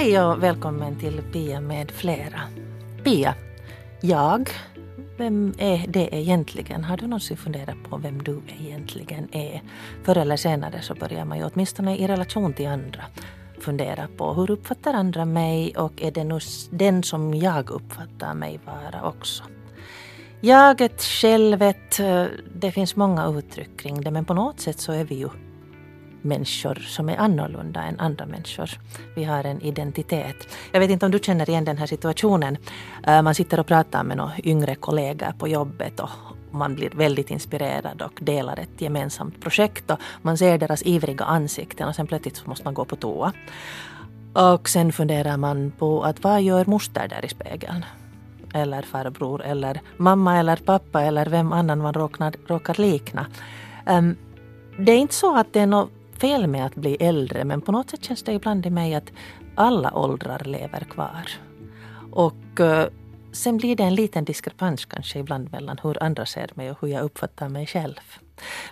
Hej och välkommen till Pia med flera. Pia, jag, vem är det egentligen? Har du någonsin funderat på vem du egentligen är? Förr eller senare så börjar man ju åtminstone i relation till andra fundera på hur uppfattar andra mig och är det nu den som jag uppfattar mig vara också? Jaget, självet, eh, det finns många uttryck kring det men på något sätt så är vi ju människor som är annorlunda än andra människor. Vi har en identitet. Jag vet inte om du känner igen den här situationen. Eh, man sitter och pratar med några yngre kollegor på jobbet och man blir väldigt inspirerad och delar ett gemensamt projekt och man ser deras ivriga ansikten och sen plötsligt så måste man gå på toa. Och sen funderar man på att vad gör moster där i spegeln? Eller farbror eller mamma eller pappa eller vem annan man råkar, råkar likna. Um, det är inte så att det är något fel med att bli äldre men på något sätt känns det ibland i mig att alla åldrar lever kvar. Och eh, sen blir det en liten diskrepans kanske ibland mellan hur andra ser mig och hur jag uppfattar mig själv.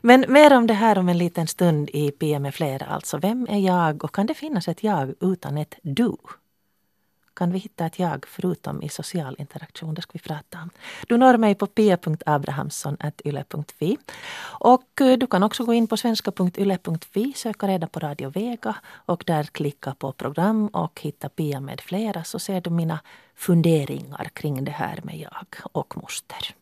Men mer om det här om en liten stund i PM med flera alltså. Vem är jag och kan det finnas ett jag utan ett du? Kan vi hitta ett jag förutom i social interaktion? Det ska vi prata om. Du når mig på pia.abrahamsson.yle.fi och eh, du kan också gå in på svenska.yle.fi, söka reda på Radio Vega och där klicka på program och hitta Pia med flera så ser du mina funderingar kring det här med jag och moster.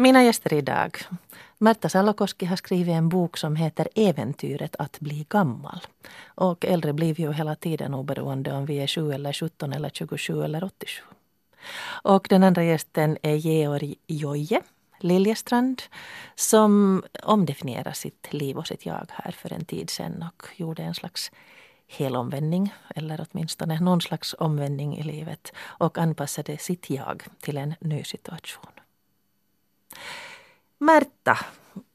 Mina gäster idag. Märta Salokoski har skrivit en bok som heter Äventyret att bli gammal. Och äldre blir vi ju hela tiden oberoende om vi är 7 eller 17 eller 27 eller 87. Och den andra gästen är Georg Joje Liljestrand som omdefinierar sitt liv och sitt jag här för en tid sedan och gjorde en slags helomvändning eller åtminstone någon slags omvändning i livet och anpassade sitt jag till en ny situation. Märta,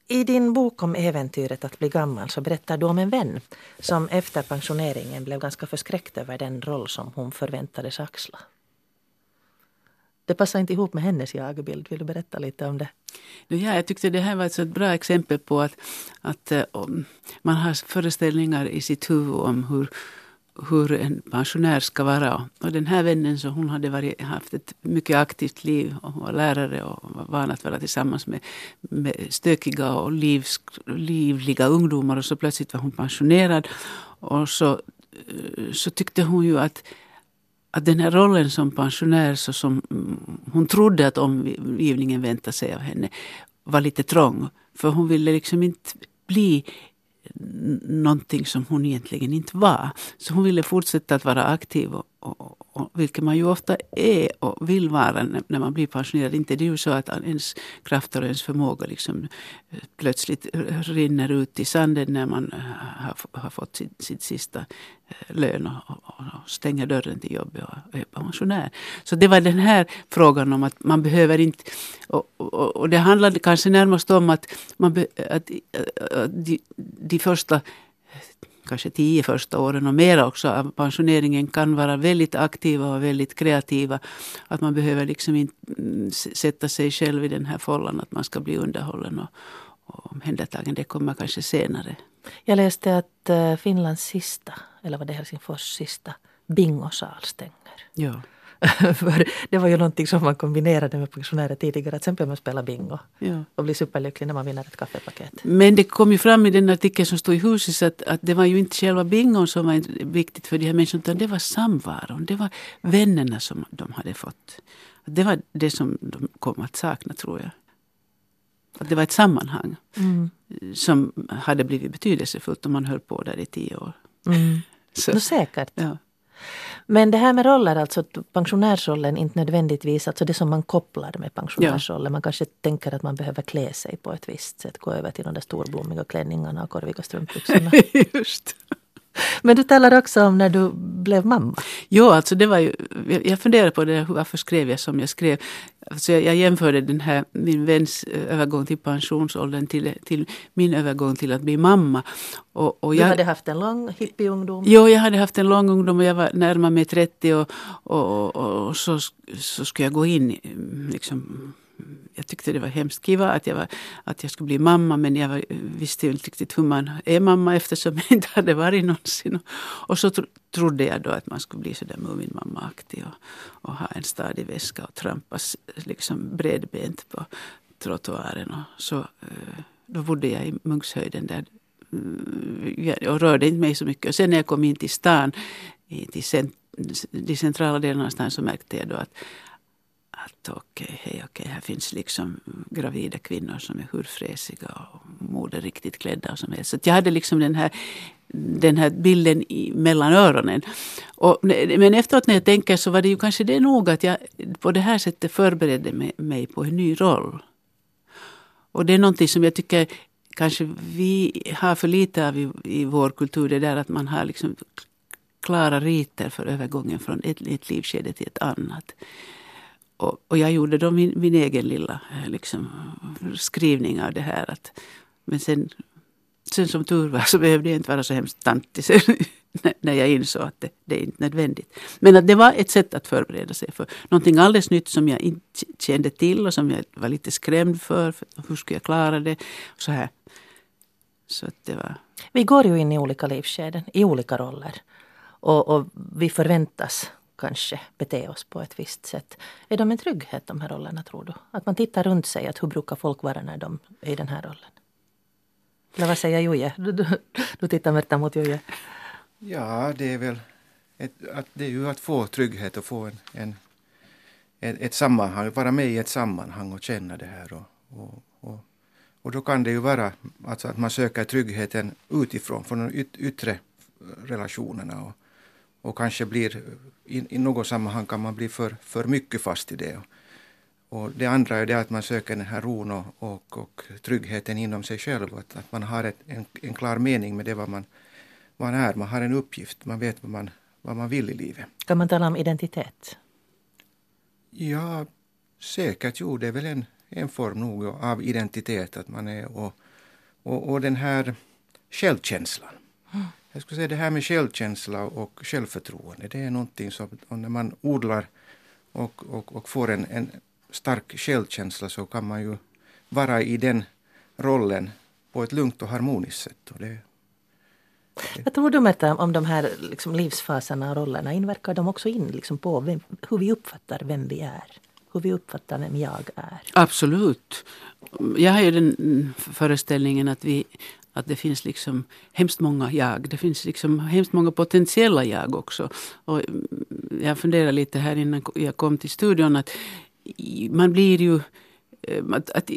i din bok om äventyret att bli gammal så berättar du om en vän som efter pensioneringen blev ganska förskräckt över den roll som hon förväntades axla. Det passar inte ihop med hennes jagbild. Vill du berätta lite om det? Ja, jag tyckte det här var ett så bra exempel på att, att eh, man har föreställningar i sitt huvud om hur hur en pensionär ska vara. Och den här vännen så hon hade varit, haft ett mycket aktivt liv och var lärare och var van att vara tillsammans med, med stökiga och livs, livliga ungdomar och så plötsligt var hon pensionerad. Och så, eh, så tyckte hon ju att att den här rollen som pensionär, så som mm, hon trodde att omgivningen väntade sig av henne, var lite trång. För hon ville liksom inte bli någonting som hon egentligen inte var. Så hon ville fortsätta att vara aktiv och, och, och, vilket man ju ofta är och vill vara när man blir pensionerad. Inte det är ju så att ens krafter och ens förmåga liksom eh, plötsligt rinner ut i sanden när man eh, har, har fått sin, sin sista eh, lön och, och, stänger dörren till jobbet och är pensionär. Så det var den här frågan om att man behöver inte... Och, och det handlade kanske närmast om att, man, att, att de, de första kanske tio första åren och mer också av pensioneringen kan vara väldigt aktiva och väldigt kreativa. Att man behöver liksom inte mm, sätta sig själv i den här fållan att man ska bli underhållen och, och omhändertagen. Det kommer kanske senare. Jag läste att eh, Finlands sista, eller var det Helsingfors sista, bingosal stänger. Ja. För det var ju någonting som man kombinerade med pensionärer tidigare. Till exempel man spela bingo ja. och bli superlycklig när man vinner ett kaffepaket. Men det kom ju fram i den artikeln som stod i huset att, att det var ju inte själva bingon som var viktigt för de här människorna utan det var samvaron. Det var vännerna som de hade fått. Det var det som de kom att sakna tror jag. Att det var ett sammanhang mm. som hade blivit betydelsefullt om man höll på där i tio år. Mm. Så, no, säkert. Ja. Men det här med roller, alltså pensionärsrollen inte nödvändigtvis, alltså det som man kopplar med pensionärsrollen. Ja. Man kanske tänker att man behöver klä sig på ett visst sätt, gå över till de där storblommiga klänningarna och korviga strumpbyxorna. Just. Men du talar också om när du blev mamma. Jo, alltså det var ju, jag funderade på det, varför skrev jag som jag skrev. Alltså jag, jag jämförde den här, min väns eh, övergång till pensionsåldern till, till min övergång till att bli mamma. Och, och jag, du hade haft en lång hippieungdom? Jo, jag hade haft en lång ungdom och jag var närmare mig 30 och, och, och, och så, så skulle jag gå in liksom jag tyckte det var hemskt kiva att jag, var, att jag skulle bli mamma men jag var, visste inte riktigt hur man är mamma eftersom jag inte hade varit någonsin. Och så tro, trodde jag då att man skulle bli sådär Muminmamma-aktig och, och ha en stadig väska och trampas liksom bredbent på trottoaren. Och så, eh, då bodde jag i Munkshöjden där mm, och rörde inte mig så mycket. Och sen när jag kom in till stan, till cent, de centrala delarna av stan så märkte jag då att att okej, okay, hej, okej, okay, här finns liksom gravida kvinnor som är hur fräsiga och moderiktigt klädda och som helst. Så jag hade liksom den här, den här bilden i, mellan öronen. Och, men efteråt när jag tänker så var det ju kanske det nog att jag på det här sättet förberedde mig, mig på en ny roll. Och det är någonting som jag tycker kanske vi har för lite av i, i vår kultur. Det där att man har liksom klara riter för övergången från ett, ett livskede till ett annat. Och, och, jag gjorde då min, min egen lilla eh, liksom, skrivning av det här. Att, men sen, sen som tur var så behövde jag inte vara så hemskt tantig när jag insåg att det, det, är inte nödvändigt. Men att det var ett sätt att förbereda sig för någonting alldeles nytt som jag inte kände till och som jag var lite skrämd för. för hur skulle jag klara det? Så här. Så att det var... Vi går ju in i olika livsskeden, i olika roller. Och, och vi förväntas kanske bete oss på ett visst sätt. Är de en trygghet de här rollerna tror du? Att man tittar runt sig, att hur brukar folk vara när de är i den här rollen? Eller vad säger Joje? Du, du, du tittar Märta, mot Joje. Ja, det är väl ett, att det är ju att få trygghet och få en, en ett, ett sammanhang, vara med i ett sammanhang och känna det här. Och, och, och, och då kan det ju vara alltså att man söker tryggheten utifrån, från de yt, yttre relationerna. Och, och kanske blir, i, i något sammanhang kan man bli för, för mycket fast i det. Och det andra är det att man söker den här ron och, och, och tryggheten inom sig själv. Att, att man har ett, en, en klar mening med det vad man, man är. Man har en uppgift, man vet vad man, vad man vill i livet. Kan man tala om identitet? Ja, säkert. Jo, det är väl en, en form nog av identitet. att man är och, och, och den här självkänslan. Jag skulle säga det här med självkänsla och självförtroende, det är någonting som när man odlar och, och, och får en, en stark självkänsla så kan man ju vara i den rollen på ett lugnt och harmoniskt sätt. Och det, det. Vad tror du Märta om de här liksom livsfaserna och rollerna? Inverkar de också in liksom på vem, hur vi uppfattar vem vi är? Hur vi uppfattar vem jag är? Absolut. Jag har ju den föreställningen att vi att det finns liksom hemskt många jag. Det finns liksom hemskt många potentiella jag också. Och mm, jag funderar lite här innan jag kom till studion att man blir ju eh, att, att,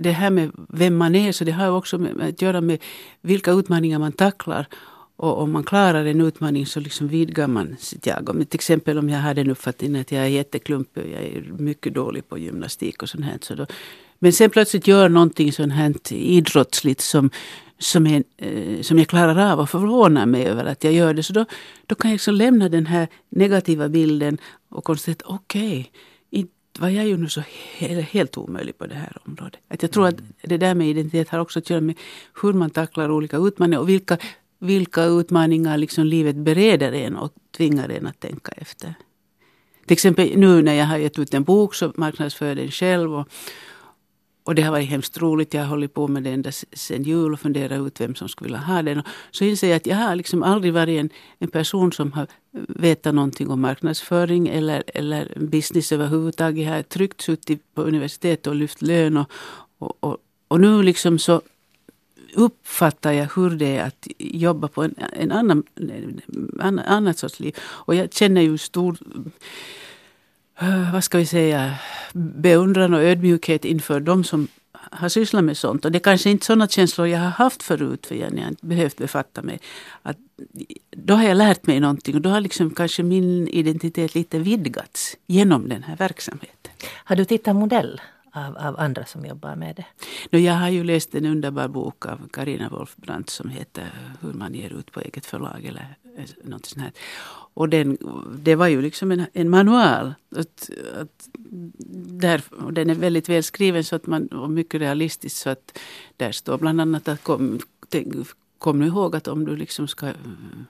det här med vem man är, så det har också med, att göra med vilka utmaningar man tacklar. Och om man klarar en utmaning så liksom vidgar man sitt jag. Om, till exempel om jag har en uppfattningen att jag är jätteklumpig och jag är mycket dålig på gymnastik och sånt här. Så då, men sen plötsligt gör någonting sånt här idrottsligt som som, är, eh, som jag klarar av och förvånar mig över att jag gör det. Så då, då kan jag liksom lämna den här negativa bilden och konstatera att okej, okay, var jag ju nu så helt, helt omöjlig på det här området. Att jag tror att det där med identitet har också att göra med hur man tacklar olika utmaningar och vilka, vilka utmaningar liksom livet bereder en och tvingar en att tänka efter. Till exempel nu när jag har gett ut en bok så marknadsför jag den själv. Och, och det har varit hemskt roligt. Jag har hållit på med det ända sedan jul och funderat ut vem som skulle vilja ha den. Och så inser jag att jag har liksom aldrig varit en, en person som har vetat någonting om marknadsföring eller, eller business överhuvudtaget. Jag har tryggt suttit på universitet och lyft lön. Och, och, och, och nu liksom så uppfattar jag hur det är att jobba på en, en annan, en, annan sorts liv. Och jag känner ju stor vad ska vi säga, beundran och ödmjukhet inför de som har sysslat med sånt. Och det är kanske inte sådana känslor jag har haft förut, för jag har inte behövt befatta mig. Att, då har jag lärt mig någonting och då har liksom kanske min identitet lite vidgats genom den här verksamheten. Har du tittat modell av, av andra som jobbar med det? No, jag har ju läst en underbar bok av Karina Wolfbrandt som heter Hur man ger ut på eget förlag eller eh, något sånt här. Och den, det var ju liksom en, en manual. Att, att där, och den är väldigt välskriven så att man, och mycket realistisk. Så att där står bland annat att kom, kom nu ihåg att om du liksom ska eh,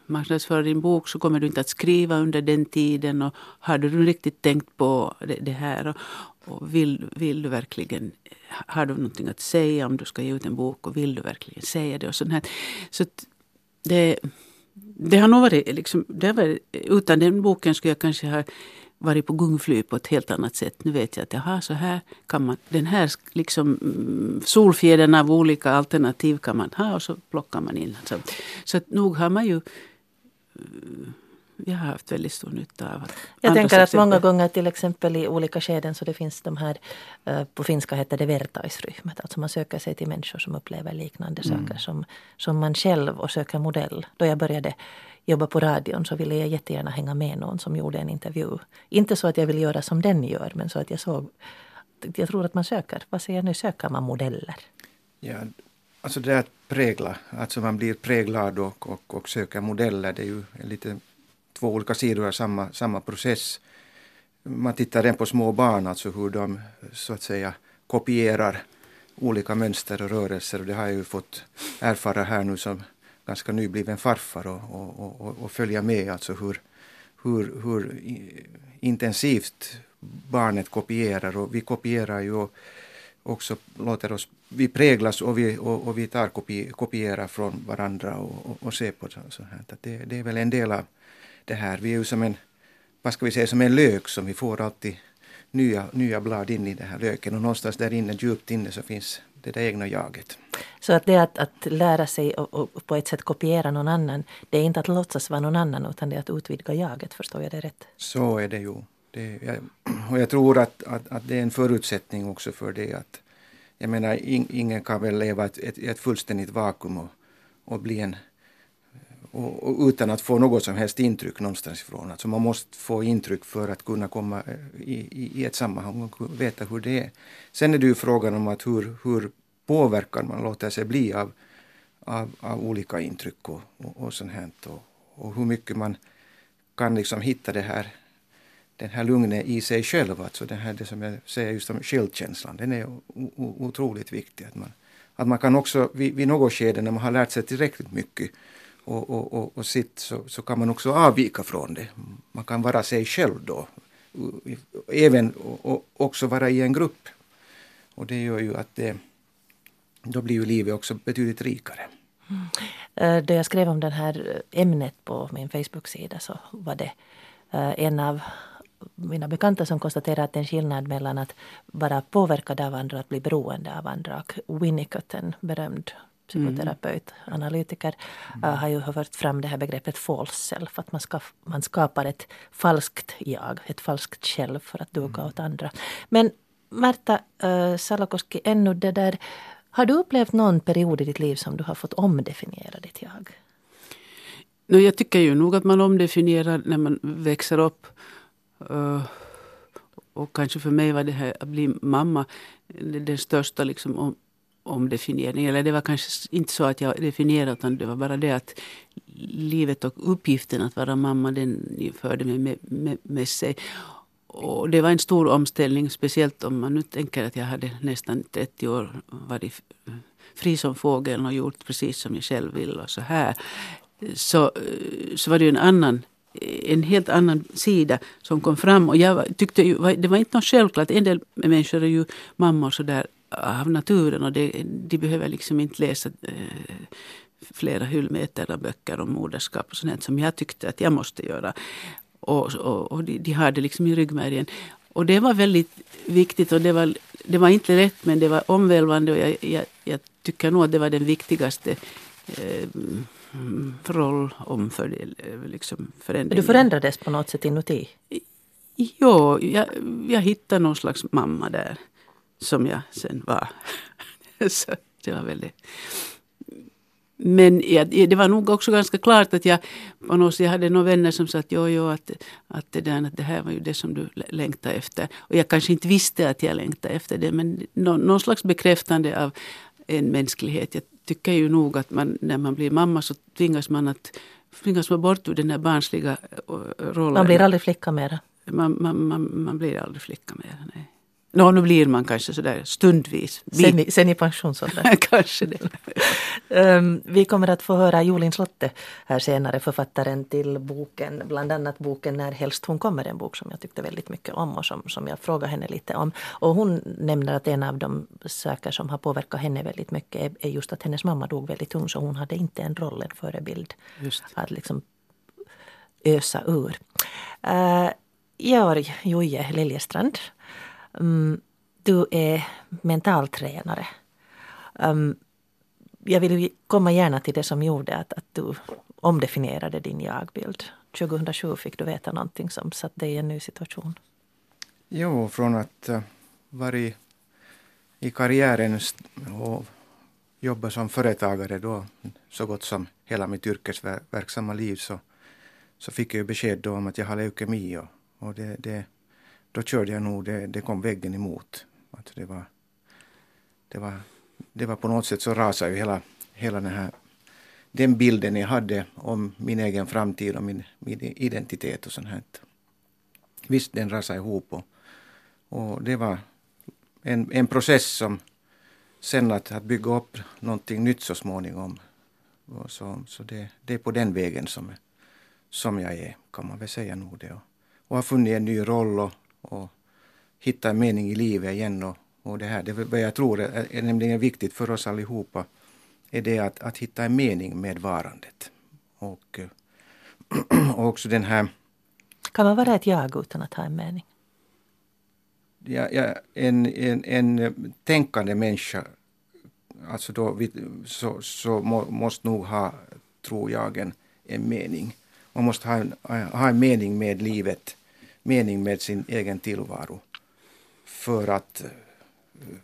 marknadsföra din bok så kommer du inte att skriva under den tiden. Och har du riktigt tänkt på det, det här? Och, och vill, vill du verkligen, har du någonting att säga om du ska ge ut en bok och vill du verkligen säga det? och sånt här. Så det, det har nog varit, liksom, det har varit, utan den boken skulle jag kanske ha varit på gungfly på ett helt annat sätt. Nu vet jag att jaha, så här kan man, den här liksom, mm, solfjädern av olika alternativ kan man ha och så plockar man in. Så, så att nog har man ju jag har haft väldigt stor nytta av att Jag tänker att många gånger till exempel i olika skeden så det finns de här, eh, på finska heter det vertaisryhmät, alltså man söker sig till människor som upplever liknande mm. saker som, som man själv och söker modell. Då jag började jobbade på radion så ville jag jättegärna hänga med någon som gjorde en intervju. Inte så att jag ville göra som den gör men så att jag såg, jag tror att man söker, vad säger jag nu, söker man modeller? Ja, alltså det att prägla, alltså man blir präglad och, och, och söker modeller, det är ju lite två olika sidor av samma, samma process. Man tittar redan på små barn, alltså hur de så att säga kopierar olika mönster och rörelser och det har jag ju fått erfara här nu som ganska nybliven farfar och, och, och, och följa med alltså hur, hur, hur intensivt barnet kopierar och vi kopierar ju också låter oss, vi präglas och vi, och, och vi tar kopi, kopierar från varandra och, och, och ser på sånt här. Det, det är väl en del av det här. Vi är ju som en, vad ska vi säga, som en lök som vi får alltid nya, nya blad in i den här löken och någonstans där inne, djupt inne, så finns det där egna jaget. Så att det att, att lära sig och, och, på ett sätt kopiera någon annan, det är inte att låtsas vara någon annan utan det är att utvidga jaget, förstår jag det rätt? Så är det ju. Det, jag, och jag tror att, att, att, det är en förutsättning också för det att jag menar, in, ingen kan väl leva ett, ett, ett fullständigt vakuum och, och bli en och, och, utan att få något som helst intryck någonstans ifrån. Alltså man måste få intryck för att kunna komma eh, i, i, i ett sammanhang och veta hur det är. Sen är det ju frågan om att hur, hur påverkad man låter sig bli av, av, av olika intryck och, och, och sånt här. Och, och hur mycket man kan liksom hitta det här, den här lugnet i sig själv. Alltså det, här, det som jag säger just om självkänslan, den är otroligt viktig. Att man, att man kan också vid, vid något skede när man har lärt sig tillräckligt mycket och, och, och, och sitt så, så kan man också avvika från det. Man kan vara sig själv då. Även och, också vara i en grupp. Och det gör ju att det, då blir ju livet också betydligt rikare. Mm. Eh, då jag skrev om det här eh, ämnet på min Facebook-sida så var det eh, en av mina bekanta som konstaterade att det är en skillnad mellan att vara påverkad av andra och att bli beroende av andra. Och Winnicott, en berömd psykoterapeut, mm. analytiker, mm. har ju fört fram det här begreppet false self. Att man, ska, man skapar ett falskt jag, ett falskt själv för att duga mm. åt andra. Men Märta äh, Salokoski, ännu det där, har du upplevt någon period i ditt liv som du har fått omdefiniera ditt jag? No, jag tycker ju nog att man omdefinierar när man växer upp. Uh, och kanske för mig var det här att bli mamma den största liksom, omdefiniering. Eller det var kanske inte så att jag definierade utan det var bara det att livet och uppgiften att vara mamma den förde mig med, med, med sig. Och det var en stor omställning, speciellt om man nu tänker att jag hade nästan 30 år varit fri som fågeln och gjort precis som jag själv vill och så här. Så, eh, så var det ju en annan eh, en helt annan sida som kom fram. Och jag tyckte ju, det var inte något självklart. En del människor är ju mammor sådär av naturen och det, de behöver liksom inte läsa eh, flera hyllmeter av böcker om moderskap och sånt som jag tyckte att jag måste göra. Och, och, och de, de, har det liksom i ryggmärgen. Och det var väldigt viktigt och det var, det var inte lätt men det var omvälvande och jag, jag, jag tycker nog att det var den viktigaste eh, rollomförändringen. Liksom, du förändrades på något sätt inuti? Jo, jag, jag hittade någon slags mamma där som jag sen var. så det var väldigt... men jag, det var nog också ganska klart att jag på något sätt, jag hade några vänner som sa att jo, jo, att, att, det där, att det här var ju det som du längtade efter. Och jag kanske inte visste att jag längtade efter det men någon, någon slags bekräftande av en mänsklighet. Jag tycker ju nog att man, när man blir mamma så tvingas man att tvingas man bort ur den här barnsliga eh, rollen. Man blir aldrig flicka mera. Man, man, man, man blir aldrig flicka mera. Nej. Nå, nu blir man kanske sådär stundvis. Sen, i, sen i pensionsåldern. kanske det. um, vi kommer att få höra Jolin Slotte här senare, författaren till boken, bland annat boken När helst hon kommer, en bok som jag tyckte väldigt mycket om och som, som jag frågade henne lite om. Och hon nämner att en av de saker som har påverkat henne väldigt mycket är, är just att hennes mamma dog väldigt ung så hon hade inte en roll, en förebild att liksom ösa ur. Uh, Georg Joje Liljestrand Um, du är mentaltränare. Um, jag vill komma gärna till det som gjorde att, att du omdefinierade din jagbild. 2007 fick du veta någonting som satte dig i en ny situation. Jo, från att eh, uh, varit i karriären och jobba som företagare då så gott som hela mitt yrkesverksamma liv så, så fick jag besked då om att jag har leukemi och, och det, det då körde jag nog, det, det kom väggen emot. Alltså det, var, det, var, det var på något sätt så rasade ju hela, hela den här den bilden jag hade om min egen framtid och min, min identitet och sånt här. Visst, den rasade ihop och, och det var en, en process som sen att, att bygga upp någonting nytt så småningom. Och så så det, det är på den vägen som, som jag är, kan man väl säga nog det. Och, och har funnit en ny roll och och hitta en mening i livet igen. Och, och det här, det vad jag tror är, är nämligen viktigt för oss allihopa, är det att, att hitta en mening med varandet. Och, och också den här... Kan man vara ett jag utan att ha en mening? Ja, ja, en, en, en tänkande människa, alltså då, så, så må, måste nog ha, tror jag, en, en mening. Man måste ha en, ha en mening med livet mening med sin egen tillvaro för att,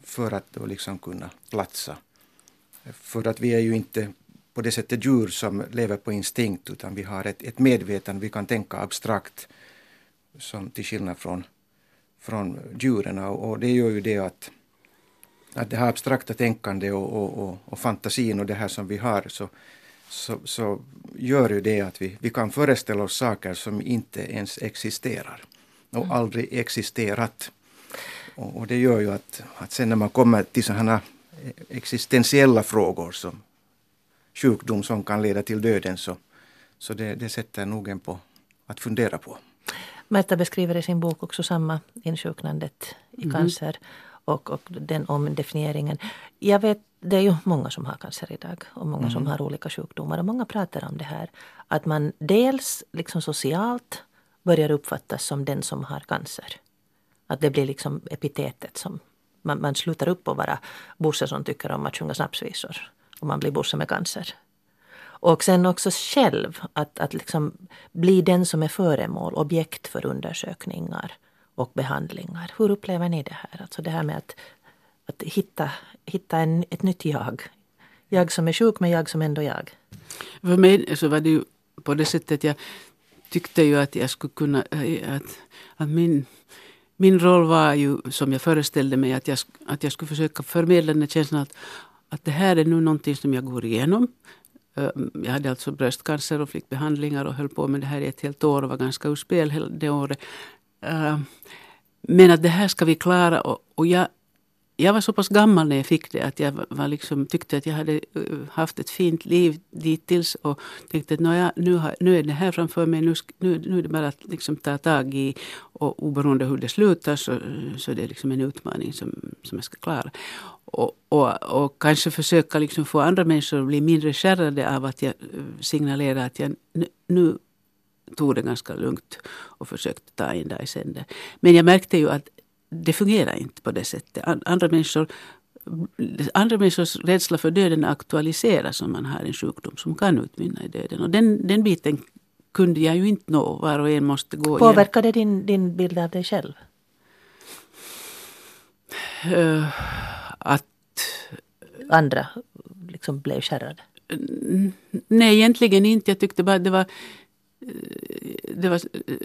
för att då liksom kunna platsa. För att vi är ju inte på det sättet djur som lever på instinkt utan vi har ett, ett medvetande, vi kan tänka abstrakt som till skillnad från, från djuren och det gör ju det att, att det här abstrakta tänkandet och, och, och, och fantasin och det här som vi har så, så, så gör ju det att vi, vi kan föreställa oss saker som inte ens existerar och mm. aldrig existerat. Och, och, det gör ju att, att sen när man kommer till sådana existentiella frågor som sjukdom som kan leda till döden så, så det, det sätter nog en på att fundera på. Märta beskriver i sin bok också samma insjuknandet i mm. cancer och, och den omdefinieringen. Jag vet, det är ju många som har cancer idag och många mm. som har olika sjukdomar och många pratar om det här. Att man dels liksom socialt börjar uppfattas som den som har cancer. Att det blir liksom epitetet som man, man slutar upp att vara Bosse som tycker om att sjunga snapsvisor och man blir Bosse med cancer. Och sen också själv att, att liksom bli den som är föremål, objekt för undersökningar och behandlingar. Hur upplever ni det här? Alltså det här med att, att hitta, hitta en, ett nytt jag. Jag som är sjuk men jag som ändå jag. För mig så var det ju på det sättet jag tyckte ju att jag skulle kunna, eh, att, att min, min roll var ju som jag föreställde mig att jag, att jag skulle försöka förmedla den känslan att, att det här är nu någonting som jag går igenom. Eh, jag hade alltså bröstcancer och fick behandlingar och höll på med det här i ett helt år och var ganska ur spel det året. Eh, men att det här ska vi klara och, och jag jag var så pass gammal när jag fick det att jag var liksom, tyckte att jag hade eh, haft ett fint liv dittills och tänkte att jag, nu, har, nu är det här framför mig, nu, nu, nu är det bara att liksom ta tag i och oberoende hur det slutar så, så är det liksom en utmaning som, som jag ska klara. Och, och, och kanske försöka liksom få andra människor att bli mindre skärrade av att jag eh, signalerar att jag nu, nu tog det ganska lugnt och försökte ta in det i sänder. Men jag märkte ju att det fungerar inte på det sättet. Andra människor Andra människors rädsla för döden aktualiseras om man har en sjukdom som kan utmynna i döden. Och den, den biten kunde jag ju inte nå. Var och en måste gå Påverkade din, din bild av dig själv? Uh, att... Andra liksom blev skärrade? Nej, egentligen inte. Jag tyckte bara det var, eh, det var eh,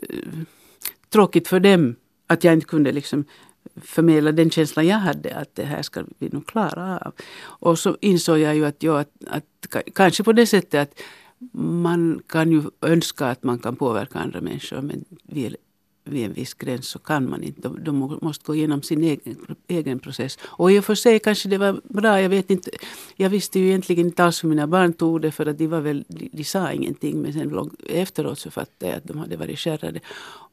tråkigt för dem att jag inte kunde liksom förmedla den känslan jag hade att det här ska vi nog klara av. Och så insåg jag ju att, ja, att, att kanske på det sättet att man kan ju önska att man kan påverka andra människor men vi vid en viss gräns så kan man inte. De, de måste gå igenom sin egen, egen process. Och i och för sig kanske det var bra. Jag vet inte. Jag visste ju egentligen inte alls hur mina barn tog det för att de var väl, de, de sa ingenting. Men sen efteråt så fattade jag att de hade varit skärrade.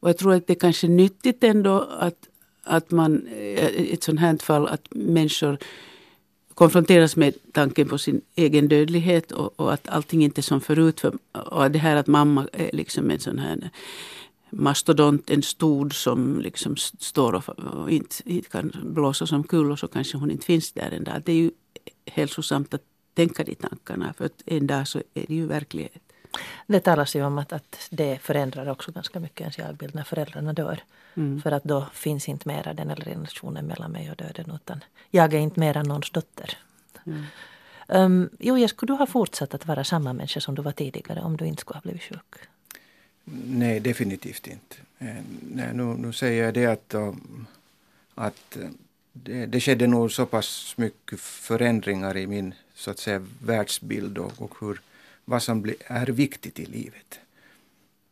Och jag tror att det är kanske är nyttigt ändå att, att man, i ett sånt här fall, att människor konfronteras med tanken på sin egen dödlighet och, och, att allting inte är som förut. För, och det här att mamma är liksom en sån här mastodont, en stod som liksom står och, och inte, inte, kan blåsa som kul och så kanske hon inte finns där en dag. Det är ju hälsosamt att tänka de tankarna för att en dag så är det ju verklighet. Det talas ju om att, att det förändrar också ganska mycket ens jagbild när föräldrarna dör. Mm. För att då finns inte mera den eller relationen mellan mig och döden utan jag är inte mera någons dotter. Mm. Um, jo, skulle du ha fortsatt att vara samma människa som du var tidigare om du inte skulle ha blivit sjuk? Nej, definitivt inte. Eh, nej, nu, nu säger jag det att, eh, att eh, det, det skedde nog så pass mycket förändringar i min så att säga, världsbild och, och hur, vad som bli, är viktigt i livet.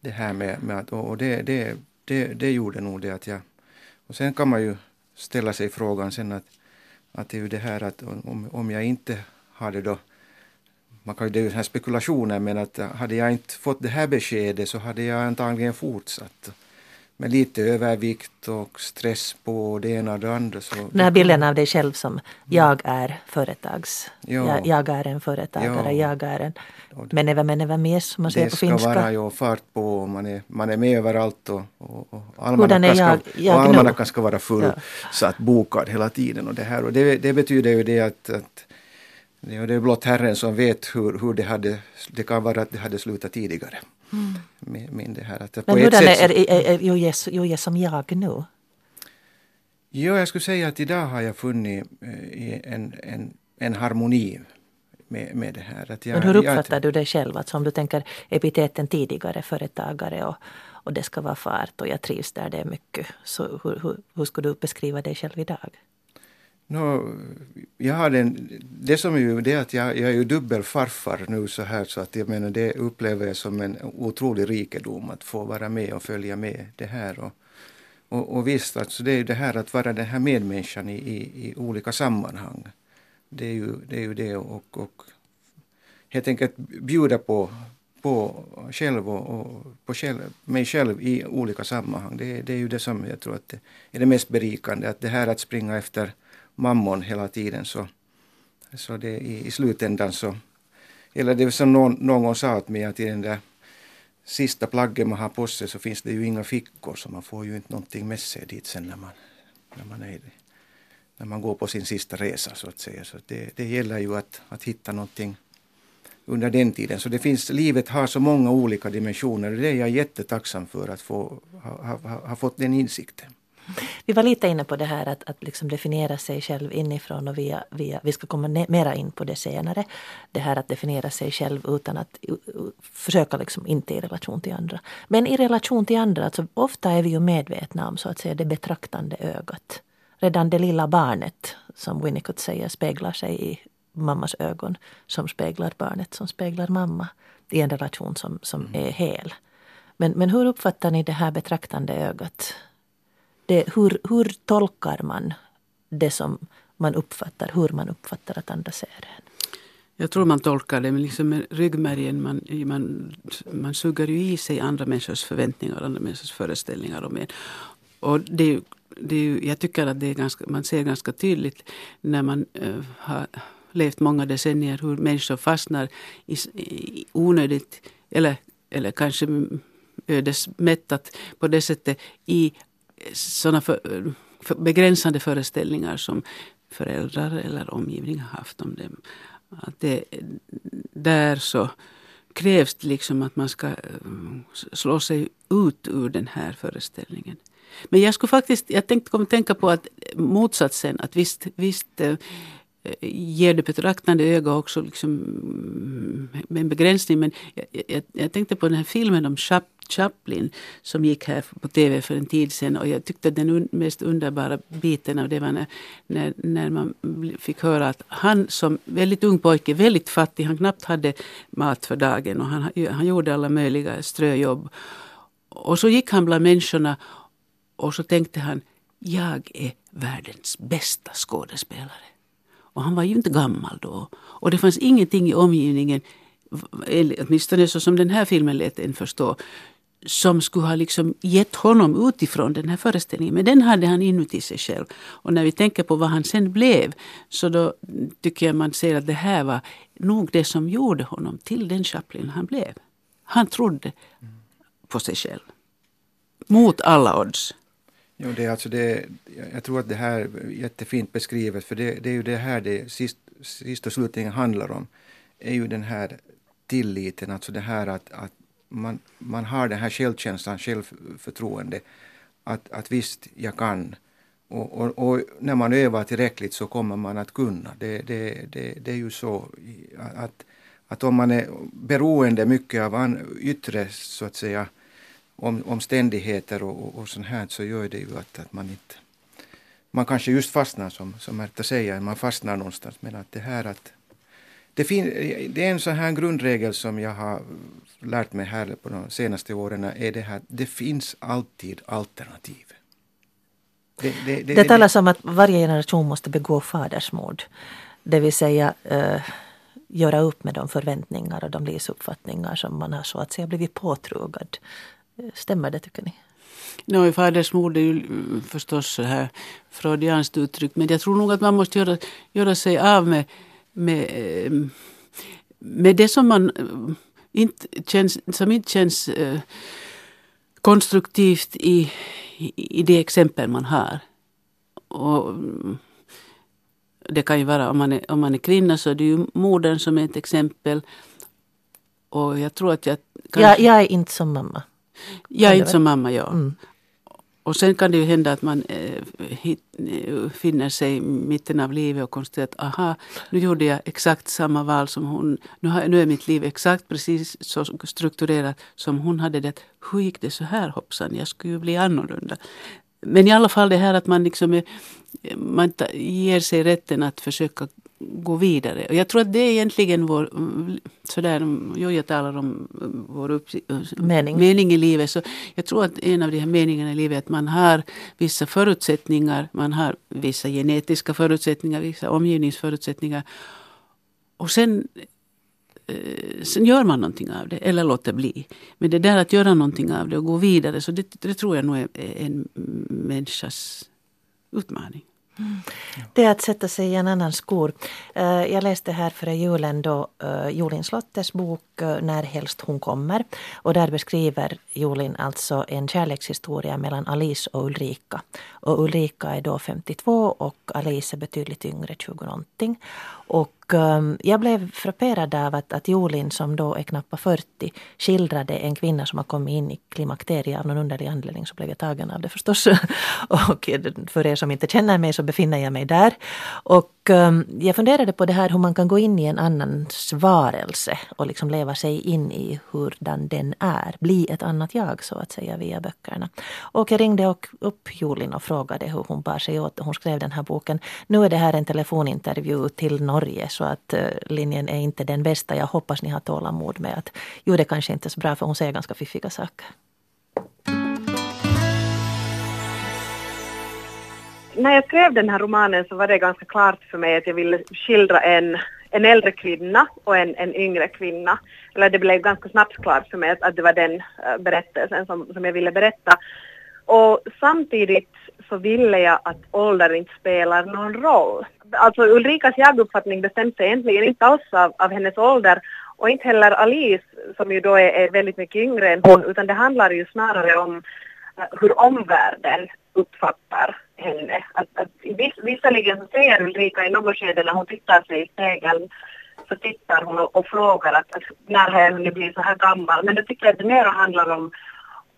Det här med, med att, och det, det, det, det gjorde nog det att jag... Och sen kan man ju ställa sig frågan sen att, att det är ju det här att om, om jag inte hade då man kan ju, det är ju här spekulationer, men att hade jag inte fått det här beskedet så hade jag antagligen fortsatt med lite övervikt och stress på det ena och det andra. Så Den här bilden av dig själv som jag är företags... Ja. Jag, jag, är en företagare, ja. jag är en menevä menevä mies som man säger på finska. Det ska vara ju fart på, man är, man är med överallt och, och, och almanackan ska, ska vara full ja. så att bokad hela tiden. Och det, här, och det, det betyder ju det att, att Ja, det är blott Herren som vet hur, hur det hade, det kan vara att det hade slutat tidigare. Mm. Med, med det här. Att Men hurdan är, är, är, är Jojes, som jag nu? Ja, jag skulle säga att idag har jag funnit eh, en, en, en harmoni med, med det här. Att jag, Men hur uppfattar jag, du dig själv? Alltså om du tänker epiteten tidigare, företagare och, och det ska vara fart och jag trivs där det är mycket. Så hur, hur, hur skulle du beskriva dig själv idag? No, jag har den, det som är ju det att jag, jag är ju dubbelfarfar nu så här så att jag menar det upplever jag som en otrolig rikedom att få vara med och följa med det här. Och, och, och visst, alltså det är ju det här att vara den här medmänniskan i, i, i olika sammanhang. Det är ju det, är ju det och, och helt enkelt bjuda på, på själv och, och på själv, mig själv i olika sammanhang. Det, det är ju det som jag tror att är det mest berikande. Att det här att springa efter mammon hela tiden så, så det i, i slutändan så, eller det som någon, någon sa åt mig att i den där sista plaggen man har på sig så finns det ju inga fickor så man får ju inte någonting med sig dit sen när man, när man, är, när man går på sin sista resa så att säga. Så det, det gäller ju att, att hitta någonting under den tiden. Så det finns, livet har så många olika dimensioner och det är jag jättetacksam för att få ha, ha, ha fått den insikten. Vi var lite inne på det här att, att liksom definiera sig själv inifrån och via, via, vi ska komma mera in på det senare. Det här att definiera sig själv utan att försöka liksom inte i relation till andra. Men i relation till andra, alltså ofta är vi ju medvetna om så att säga det betraktande ögat. Redan det lilla barnet, som Winnicott säger, speglar sig i mammas ögon som speglar barnet som speglar mamma i en relation som, som mm. är hel. Men, men hur uppfattar ni det här betraktande ögat? Det, hur, hur tolkar man det som man uppfattar, hur man uppfattar att andra ser en? Jag tror man tolkar det med, liksom med ryggmärgen. Man, man, man suger ju i sig andra människors förväntningar och andra människors föreställningar om en. Och det är, det är, jag tycker att det är ganska, man ser ganska tydligt när man äh, har levt många decennier hur människor fastnar i, i onödigt eller, eller kanske ödesmättat på det sättet i sådana för, för begränsande föreställningar som föräldrar eller omgivning har haft om dem. Att det, där så krävs det liksom att man ska eh, slå sig ut ur den här föreställningen. Men jag skulle faktiskt, jag tänkte komma tänka på att motsatsen, att visst, visst eh, Eh, ger det betraktande öga också liksom, mm, en begränsning. Men jag, jag, jag, tänkte på den här filmen om Chap, Chaplin som gick här på tv för en tid sedan. Och jag tyckte att den un, mest underbara biten av det var när, när, när man fick höra att han som väldigt ung pojke, väldigt fattig, han knappt hade mat för dagen och han, han gjorde alla möjliga ströjobb. Och så gick han bland människorna och så tänkte han, jag är världens bästa skådespelare. Och han var ju inte gammal då. Och det fanns ingenting i omgivningen, åtminstone så som den här filmen lät en förstå, som skulle ha liksom gett honom utifrån den här föreställningen. Men den hade han inuti sig själv. Och när vi tänker på vad han sen blev så då tycker jag man ser att det här var nog det som gjorde honom till den Chaplin han blev. Han trodde på sig själv. Mot alla odds. Jo, det är alltså det, jag tror att det här är jättefint beskrivet för det, det är ju det här det sist, sist och slutligen handlar om. är ju den här tilliten, alltså det här att, att man, man har den här självkänslan, självförtroende. Att, att visst, jag kan. Och, och, och, när man övar tillräckligt så kommer man att kunna. Det, det, det, det är ju så att, att om man är beroende mycket av yttre så att säga om, omständigheter och, och sånt här så gör det ju att, att man inte... Man kanske just fastnar som, som Märta säger, man fastnar någonstans. Men att det här att... Det, fin, det är en sån här grundregel som jag har lärt mig här på de senaste åren är det här det finns alltid alternativ. Det, det, det, det talas om att varje generation måste begå fadersmord. Det vill säga uh, göra upp med de förväntningar och de livsuppfattningar som man har så att säga blivit påtrugad Stämmer det tycker ni? No, fadersmord är ju mm, förstås så här freudianskt uttryck. Men jag tror nog att man måste göra, göra sig av med, med, ehm, med det som man eh, inte känns, som inte känns eh, konstruktivt i, i, i det exempel man har. Och mm, det kan ju vara om man är, om man är kvinna så är det ju modern som är ett exempel. Och jag tror att jag... Kanske... Jag, jag är inte som mamma. Jag är inte som mamma, ja. Mm. Och sen kan det ju hända att man äh, hit, äh, finner sig i mitten av livet och konstaterar att aha, nu gjorde jag exakt samma val som hon. Nu, har, nu är mitt liv exakt precis så strukturerat som hon hade det. Hur gick det så här hoppsan, jag skulle ju bli annorlunda. Men i alla fall det här att man liksom är, man ger sig rätten att försöka gå vidare. Och jag tror att det är egentligen vår, sådär, Joja talar om vår upp, mening. mening i livet. Så jag tror att en av de här meningarna i livet är att man har vissa förutsättningar. Man har vissa genetiska förutsättningar, vissa omgivningsförutsättningar. Och sen, eh, sen gör man någonting av det eller låter bli. Men det där att göra någonting av det och gå vidare, så det, det tror jag nog är en människas utmaning. Det är att sätta sig i en annan skor. Eh, jag läste här före julen då eh, Julin Slottes bok eh, När helst hon kommer. Och där beskriver Julin alltså en kärlekshistoria mellan Alice och Ulrika. Och Ulrika är då 52 och Alice är betydligt yngre, 20 någonting. Och um, jag blev frapperad av att, att Jolin som då är knappt 40 skildrade en kvinna som har kommit in i klimakteriet av någon underlig anledning så blev jag tagen av det förstås. och för er som inte känner mig så befinner jag mig där. Och Ehm, jag funderade på det här hur man kan gå in i en annans varelse och liksom leva sig in i hurdan den är. Bli ett annat jag så att säga via böckerna. Och jag ringde upp Jolin och frågade hur hon bar sig åt. Hon skrev den här boken. Nu är det här en telefonintervju till Norge så att eh, linjen är inte den bästa. Jag hoppas ni har tålamod med att jo det kanske inte är så bra för hon säger ganska fiffiga saker. När jag skrev den här romanen så var det ganska klart för mig att jag ville skildra en, en äldre kvinna och en, en yngre kvinna. Eller det blev ganska snabbt klart för mig att, att det var den eh, berättelsen som, som jag ville berätta. Och samtidigt så ville jag att ålder inte spelar någon roll. Alltså Ulrikas jaguppfattning bestämde sig egentligen inte alls av, av hennes ålder och inte heller Alice som ju då är, är väldigt mycket yngre än hon utan det handlar ju snarare om hur omvärlden uppfattar henne. Att, att viss, visserligen så säger Ulrika i något skede när hon tittar sig i spegeln så tittar hon och, och frågar att, att när har jag hunnit bli så här gammal. Men jag tycker att det mer handlar om,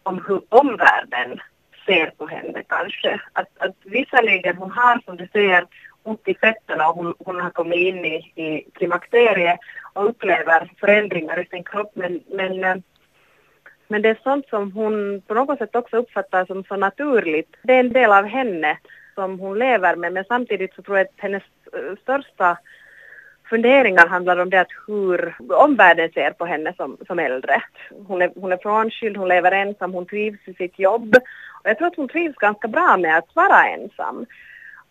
om hur omvärlden ser på henne kanske. Att, att visserligen hon har som du säger ont i fötterna och hon, hon har kommit in i, i klimakteriet och upplever förändringar i sin kropp. Men, men, eh, men det är sånt som hon på något sätt också uppfattar som så naturligt. Det är en del av henne som hon lever med men samtidigt så tror jag att hennes eh, största funderingar handlar om det att hur omvärlden ser på henne som, som äldre. Hon är, hon är frånskild, hon lever ensam, hon trivs i sitt jobb. Och jag tror att hon trivs ganska bra med att vara ensam.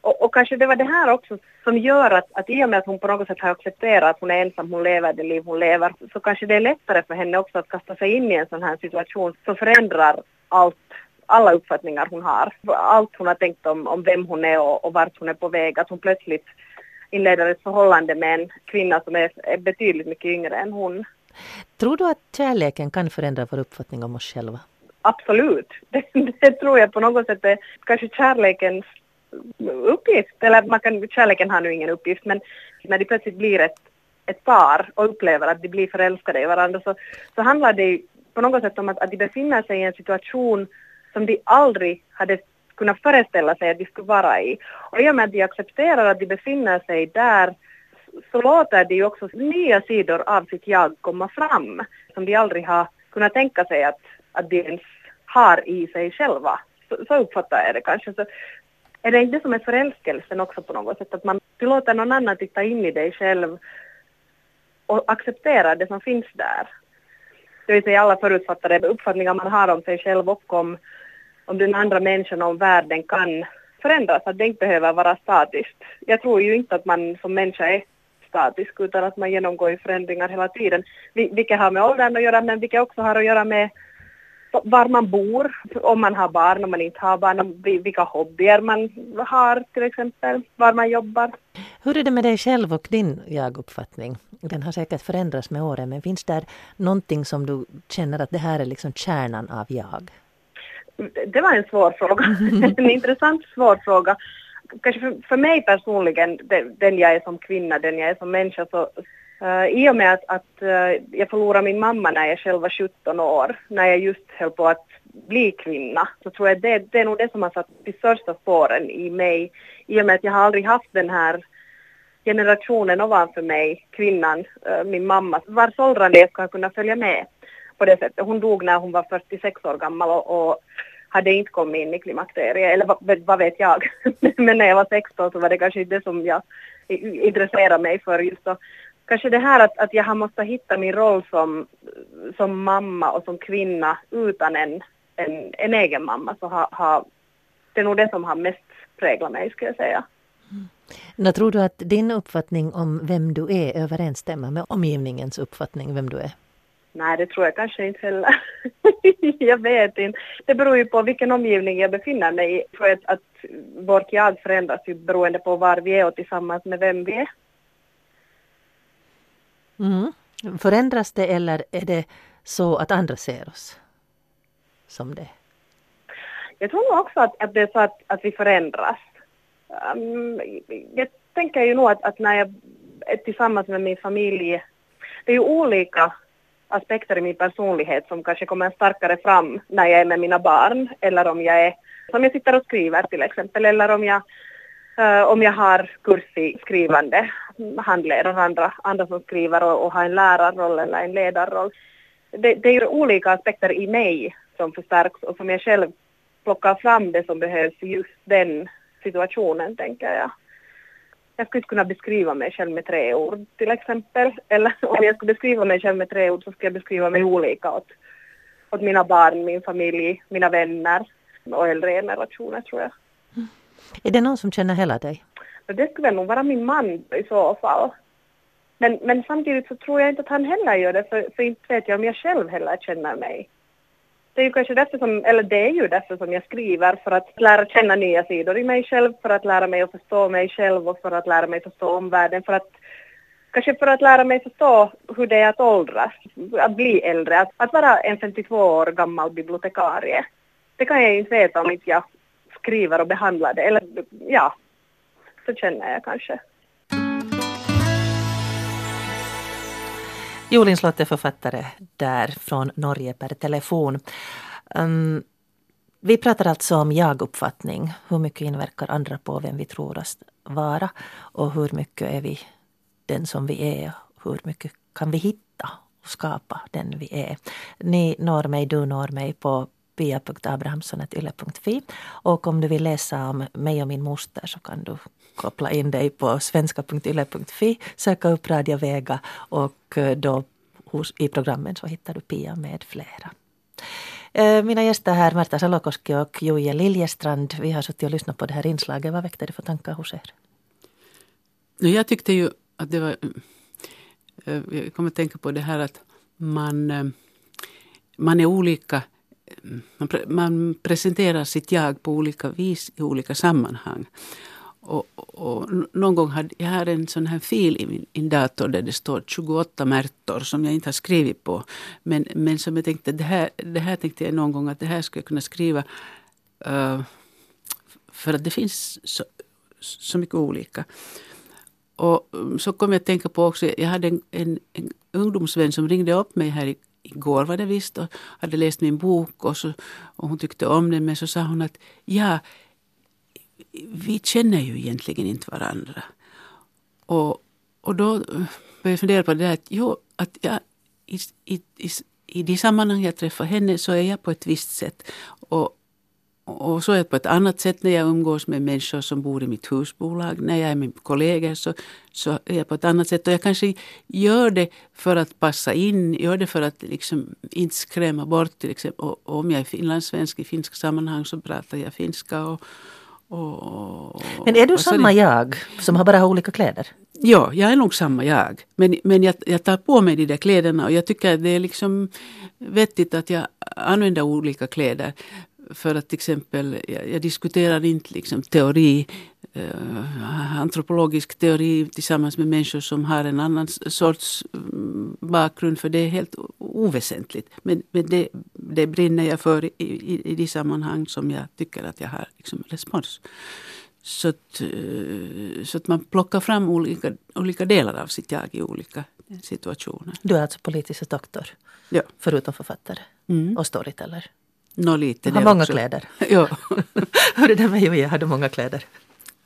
Och, och, kanske det var det här också som gör att, att i och med att hon på något sätt har accepterat att hon är ensam, hon lever det liv hon lever, så kanske det är lättare för henne också att kasta sig in i en sån här situation som förändrar allt, alla uppfattningar hon har. Allt hon har tänkt om, om vem hon är och, och vart hon är på väg, att hon plötsligt inleder ett förhållande med en kvinna som är, är betydligt mycket yngre än hon. Tror du att kärleken kan förändra vår uppfattning om oss själva? Absolut. Det, det tror jag på något sätt är kanske kärlekens uppgift. Eller man kan, kärleken har nu ingen uppgift men när de plötsligt blir ett, ett par och upplever att de blir förälskade i varandra så, så handlar det på något sätt om att, att de befinner sig i en situation som de aldrig hade kunnat föreställa sig att de skulle vara i. Och i och med att de accepterar att de befinner sig där så låter de ju också nya sidor av sitt jag komma fram som de aldrig har kunnat tänka sig att, att de ens har i sig själva. Så, så uppfattar jag det kanske. Så är det inte det som är förälskelsen också på något sätt, att man tillåter någon annan titta in i dig själv och acceptera det som finns där. Det vill säga alla förutfattade uppfattningar man har om sig själv och om om den andra människan och om världen kan förändras, att det inte behöver vara statiskt. Jag tror ju inte att man som människa är statisk utan att man genomgår förändringar hela tiden, vilket har med åldern att göra men vilket också har att göra med var man bor, om man har barn, om man inte har barn, vilka hobbyer man har till exempel, var man jobbar. Hur är det med dig själv och din jaguppfattning? Den har säkert förändrats med åren men finns där någonting som du känner att det här är liksom kärnan av jag? det var en svår fråga. en intressant svår fråga. Kanske för, för mig personligen, den, jag är som kvinna, den jag är som människa, så uh, i och med att, att uh, jag förlorade min mamma när jag själv var 17 år, när jag just höll på att bli kvinna, så tror jag det, det är nog det som har satt de största spåren i mig. I och med att jag har aldrig haft den här generationen ovanför mig, kvinnan, uh, min mamma, vars åldrande jag ska kunna följa med på det sättet. Hon dog när hon var 46 år gammal och, och hade inte kommit in i klimakteriet, eller vad, vad vet jag. Men när jag var 16 så var det kanske inte det som jag intresserade mig för just då. Kanske det här att, att jag har måste hitta min roll som, som mamma och som kvinna utan en, en, en egen mamma så har, har, det är nog det som har mest präglat mig skulle jag säga. Mm. När tror du att din uppfattning om vem du är överensstämmer med omgivningens uppfattning vem du är? Nej, det tror jag kanske inte heller. jag vet inte. Det beror ju på vilken omgivning jag befinner mig i. Tror att, att vårt jag förändras ju beroende på var vi är och tillsammans med vem vi är. Mm. Förändras det eller är det så att andra ser oss som det? Jag tror nog också att, att det är så att, att vi förändras. Um, jag tänker ju nog att, att när jag är tillsammans med min familj, det är ju olika aspekter i min personlighet som kanske kommer starkare fram när jag är med mina barn eller om jag är, som jag sitter och skriver till exempel, eller om jag, Eh, om jag har kurs i skrivande, handleder andra, andra som skriver och, och har en lärarroll eller en ledarroll. Det, det är ju olika aspekter i mig som förstärks och som jag själv plockar fram det som behövs i just den situationen, tänker jag jag skulle inte kunna beskriva mig själv med tre ord till exempel. Eller om jag skulle beskriva mig själv med tre ord så skulle jag beskriva mig olika åt, åt mina barn, min familj, mina vänner och äldre generationer tror jag. Mm. Är det någon som känner hela dig? Det skulle nog vara min man i så fall. Men, men samtidigt så tror jag inte att han heller gör det för, för inte vet jag om jag själv heller känner mig det är ju kanske därför som, eller det är ju därför som jag skriver, för att lära känna nya sidor i mig själv, för att lära mig att förstå mig själv och för att lära mig förstå omvärlden, för att kanske för att lära mig förstå hur det är att åldras, att bli äldre, att, att vara en 52 år gammal bibliotekarie. Det kan jag inte veta om inte jag skriver och behandlar det, eller ja, så känner jag kanske. Jolin Slott är författare där från Norge per telefon. Um, vi pratar alltså om jaguppfattning. Hur mycket inverkar andra på vem vi tror oss, vara och hur mycket är vi den som vi är hur mycket kan vi hitta och skapa den vi är. Ni når mig, du når mig på pia.abrahamsson.yle.fi och om du vill läsa om mig och min moster så kan du koppla in dig på svenska.yle.fi, söka upp Radio Vega och eh, då hos, i programmen så hittar du Pia med flera. Eh, mina gäster här, Märta Salokoski och Joje Liljestrand, vi har suttit och lyssnat på det här inslaget. Vad väckte det för tankar hos er? Jag tyckte ju att det var... Eh, jag kommer att tänka på det här att man, man är olika man, man presenterar sitt jag på olika vis i olika sammanhang. Och, och, någon gång hade jag hade en sån här fil i min, min dator där det står 28 märtor som jag inte har skrivit på. Men, men som jag tänkte, det här, det här tänkte jag någon gång att det här skulle jag kunna skriva. Uh, för att det finns så, så mycket olika. Och mm, så kom jag att tänka på också, jag hade en, en, en ungdomsvän som ringde upp mig här i, igår var det visst och hade läst min bok och, så, och hon tyckte om den men så sa hon att ja, vi känner ju egentligen inte varandra. Och, och då började jag fundera på det där att, jo, att jag, i, i, i, i de sammanhang jag träffar henne så är jag på ett visst sätt. Och, och så är jag på ett annat sätt när jag umgås med människor som bor i mitt husbolag. När jag är med kollegor så, så är jag på ett annat sätt. Och jag kanske gör det för att passa in, gör det för att liksom inte skrämma bort. Till exempel. Och, om jag är finlandssvensk i finska sammanhang så pratar jag finska. Och, och, men är du samma det? jag som har bara olika kläder? Ja, jag är nog samma jag. Men, men jag, jag tar på mig de där kläderna och jag tycker att det är liksom vettigt att jag använder olika kläder. För att till exempel, jag, jag diskuterar inte liksom teori, eh, antropologisk teori tillsammans med människor som har en annan sorts mm, bakgrund, för det är helt oväsentligt. Men, men det, det brinner jag för i, i, i de sammanhang som jag tycker att jag har liksom respons. Så att, eh, så att man plockar fram olika, olika delar av sitt jag i olika situationer. Du är alltså politisk doktor? Ja. Förutom författare mm. och storyteller? Nå, lite har många också. kläder. ja. Hur är det med Joja, har du många kläder?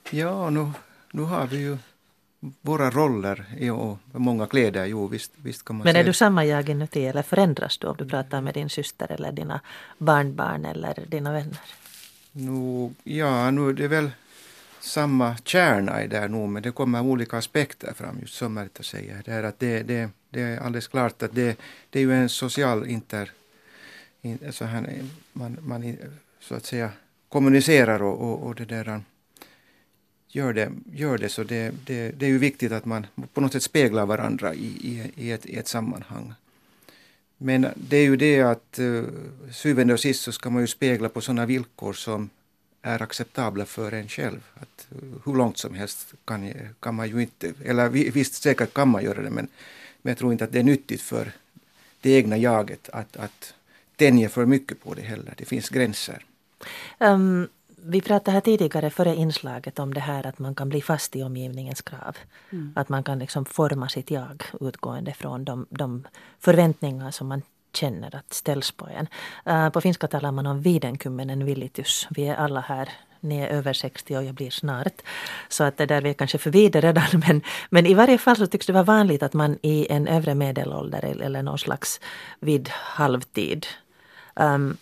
Ja, nu, nu har vi ju våra roller och många kläder, jo visst, visst kan man Men säga. är du samma jag inuti eller förändras du om du pratar med din syster eller dina barnbarn eller dina vänner? Nu, ja, nu är det väl samma kärna i där nu men det kommer olika aspekter fram just som Märta säger. Det är, att det, det, det är alldeles klart att det, det är ju en social inter så alltså här, man, man så att säga kommunicerar och, och, och det där gör det, gör det så det, det, det är ju viktigt att man på något sätt speglar varandra i, i, i, ett, i ett sammanhang. Men det är ju det att uh, syvende och sist så ska man ju spegla på sådana villkor som är acceptabla för en själv. Att, uh, hur långt som helst kan, kan man ju inte, eller visst säkert kan man göra det men, men jag tror inte att det är nyttigt för det egna jaget att, att tänja för mycket på det heller. Det finns gränser. Um, vi pratade här tidigare före inslaget om det här att man kan bli fast i omgivningens krav. Mm. Att man kan liksom forma sitt jag utgående från de, de förväntningar som man känner att ställs på en. Uh, på finska talar man om videnkymmenen villitys. Vi är alla här ni är över 60 och jag blir snart. Så att det där vi är kanske förbi det redan. Men, men i varje fall så tycks det vara vanligt att man i en övre medelålder eller någon slags vid halvtid um,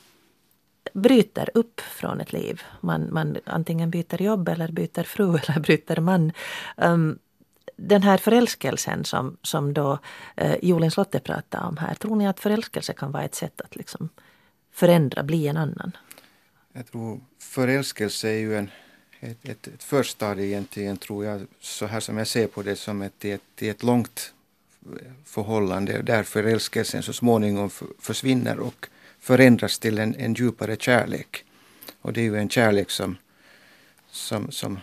bryter upp från ett liv. Man, man antingen byter jobb eller byter fru eller byter man. Um, den här förälskelsen som, som då eh, Jolin Slotte pratade om här. Tror ni att förälskelse kan vara ett sätt att liksom förändra, bli en annan? Jag tror förälskelse är ju en, ett, ett, ett förstadie egentligen, tror jag, så här som jag ser på det, som ett, ett, ett långt förhållande där förälskelsen så småningom försvinner och förändras till en, en djupare kärlek. Och det är ju en kärlek som, som, som,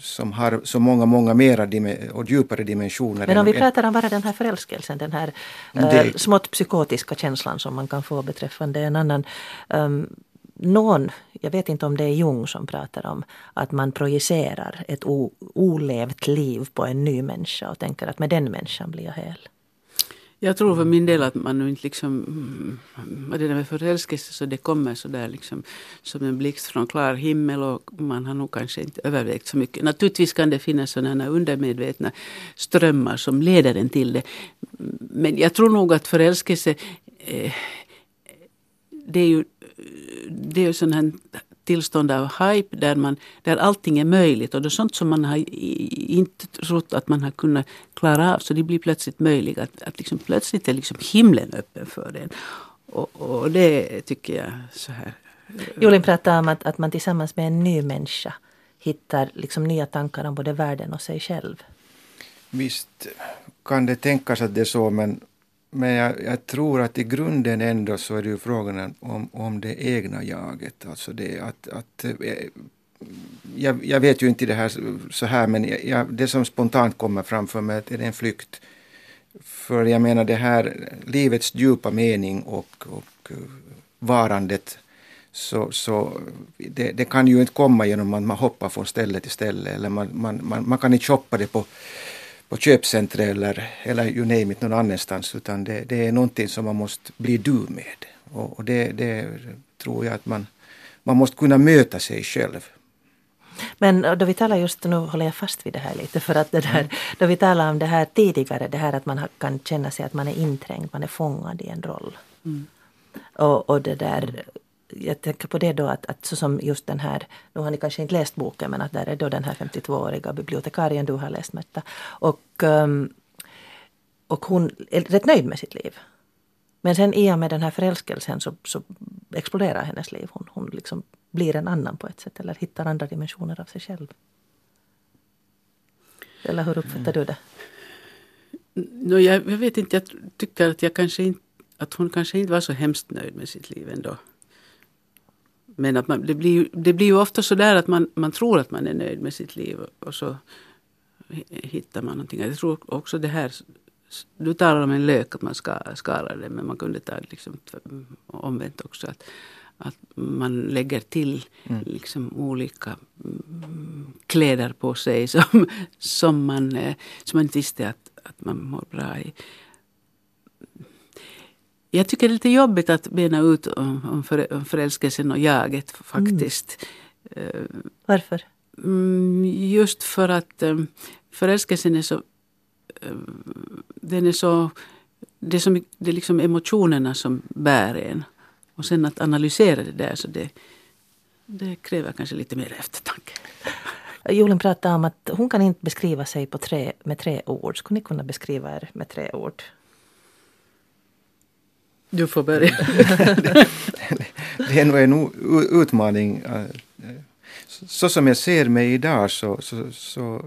som har så många, många mera och djupare dimensioner. Men om vi pratar om bara den här förälskelsen, den här det, äh, smått psykotiska känslan som man kan få beträffande en annan. Um, någon, jag vet inte om det är Jung som pratar om att man projicerar ett o, olevt liv på en ny människa och tänker att med den människan blir jag hel. Jag tror för min del att man nu inte liksom, mm, det där med förälskelse så det kommer så där liksom som en blixt från klar himmel och man har nog kanske inte övervägt så mycket. Naturligtvis kan det finnas sådana undermedvetna strömmar som leder en till det. Men jag tror nog att förälskelse eh, det är ju, det är ju sån här tillstånd av hype där, man, där allting är möjligt. Och det är sånt som man har inte trott att man har kunnat klara av. Så det blir plötsligt möjligt. Att, att liksom, plötsligt är liksom himlen öppen för en. Och, och det tycker jag så här. Julin pratar om att, att man tillsammans med en ny människa hittar liksom nya tankar om både världen och sig själv. Visst kan det tänkas att det är så men men jag, jag, tror att i grunden ändå så är det ju frågan om, om det egna jaget. Alltså det att, att eh, jag, jag vet ju inte det här så här men jag, det som spontant kommer framför mig är en flykt. För jag menar det här livets djupa mening och, och eh, varandet så, så det, det, kan ju inte komma genom att man hoppar från ställe till ställe eller man, man, man, man kan inte shoppa det på på köpcentret eller, eller you name it någon annanstans utan det, det är någonting som man måste bli du med. Och, och det, det, tror jag att man, man måste kunna möta sig själv. Men då vi talar just, nu håller jag fast vid det här lite, för att det där, mm. då vi talar om det här tidigare, det här att man kan känna sig att man är inträngd, man är fångad i en roll. Mm. Och, och det där jag tänker på det då att, att så som just den här, nu har ni kanske inte läst boken men att där är då den här 52-åriga bibliotekarien du har läst Märta. Och, ehm, och hon är rätt nöjd med sitt liv. Men sen i och med den här förälskelsen så, så exploderar hennes liv. Hon, hon liksom blir en annan på ett sätt eller hittar andra dimensioner av sig själv. Eller hur uppfattar du det? No, jag, jag vet inte, jag tycker att jag kanske inte att hon kanske inte var så hemskt nöjd med sitt liv ändå. Men att man, det, blir, det blir ju ofta så där att man, man tror att man är nöjd med sitt liv och så hittar man någonting. Jag tror också det här, du talar om en lök att man ska, skalar det men man kunde ta det liksom omvänt också. Att, att man lägger till mm. liksom olika mm, kläder på sig som, som, man, eh, som man visste att, att man mår bra i. Jag tycker det är lite jobbigt att bena ut om, om förälskelsen och jaget faktiskt. Mm. Varför? Mm, just för att um, förälskelsen är så... Um, den är så... Det är, så, det är liksom emotionerna som bär en. Och sen att analysera det där, så det, det kräver kanske lite mer eftertanke. Julin pratade om att hon kan inte beskriva sig på tre, med tre ord. Skulle ni kunna beskriva er med tre ord? Du får börja. det är nog en utmaning. Så som jag ser mig idag så, så, så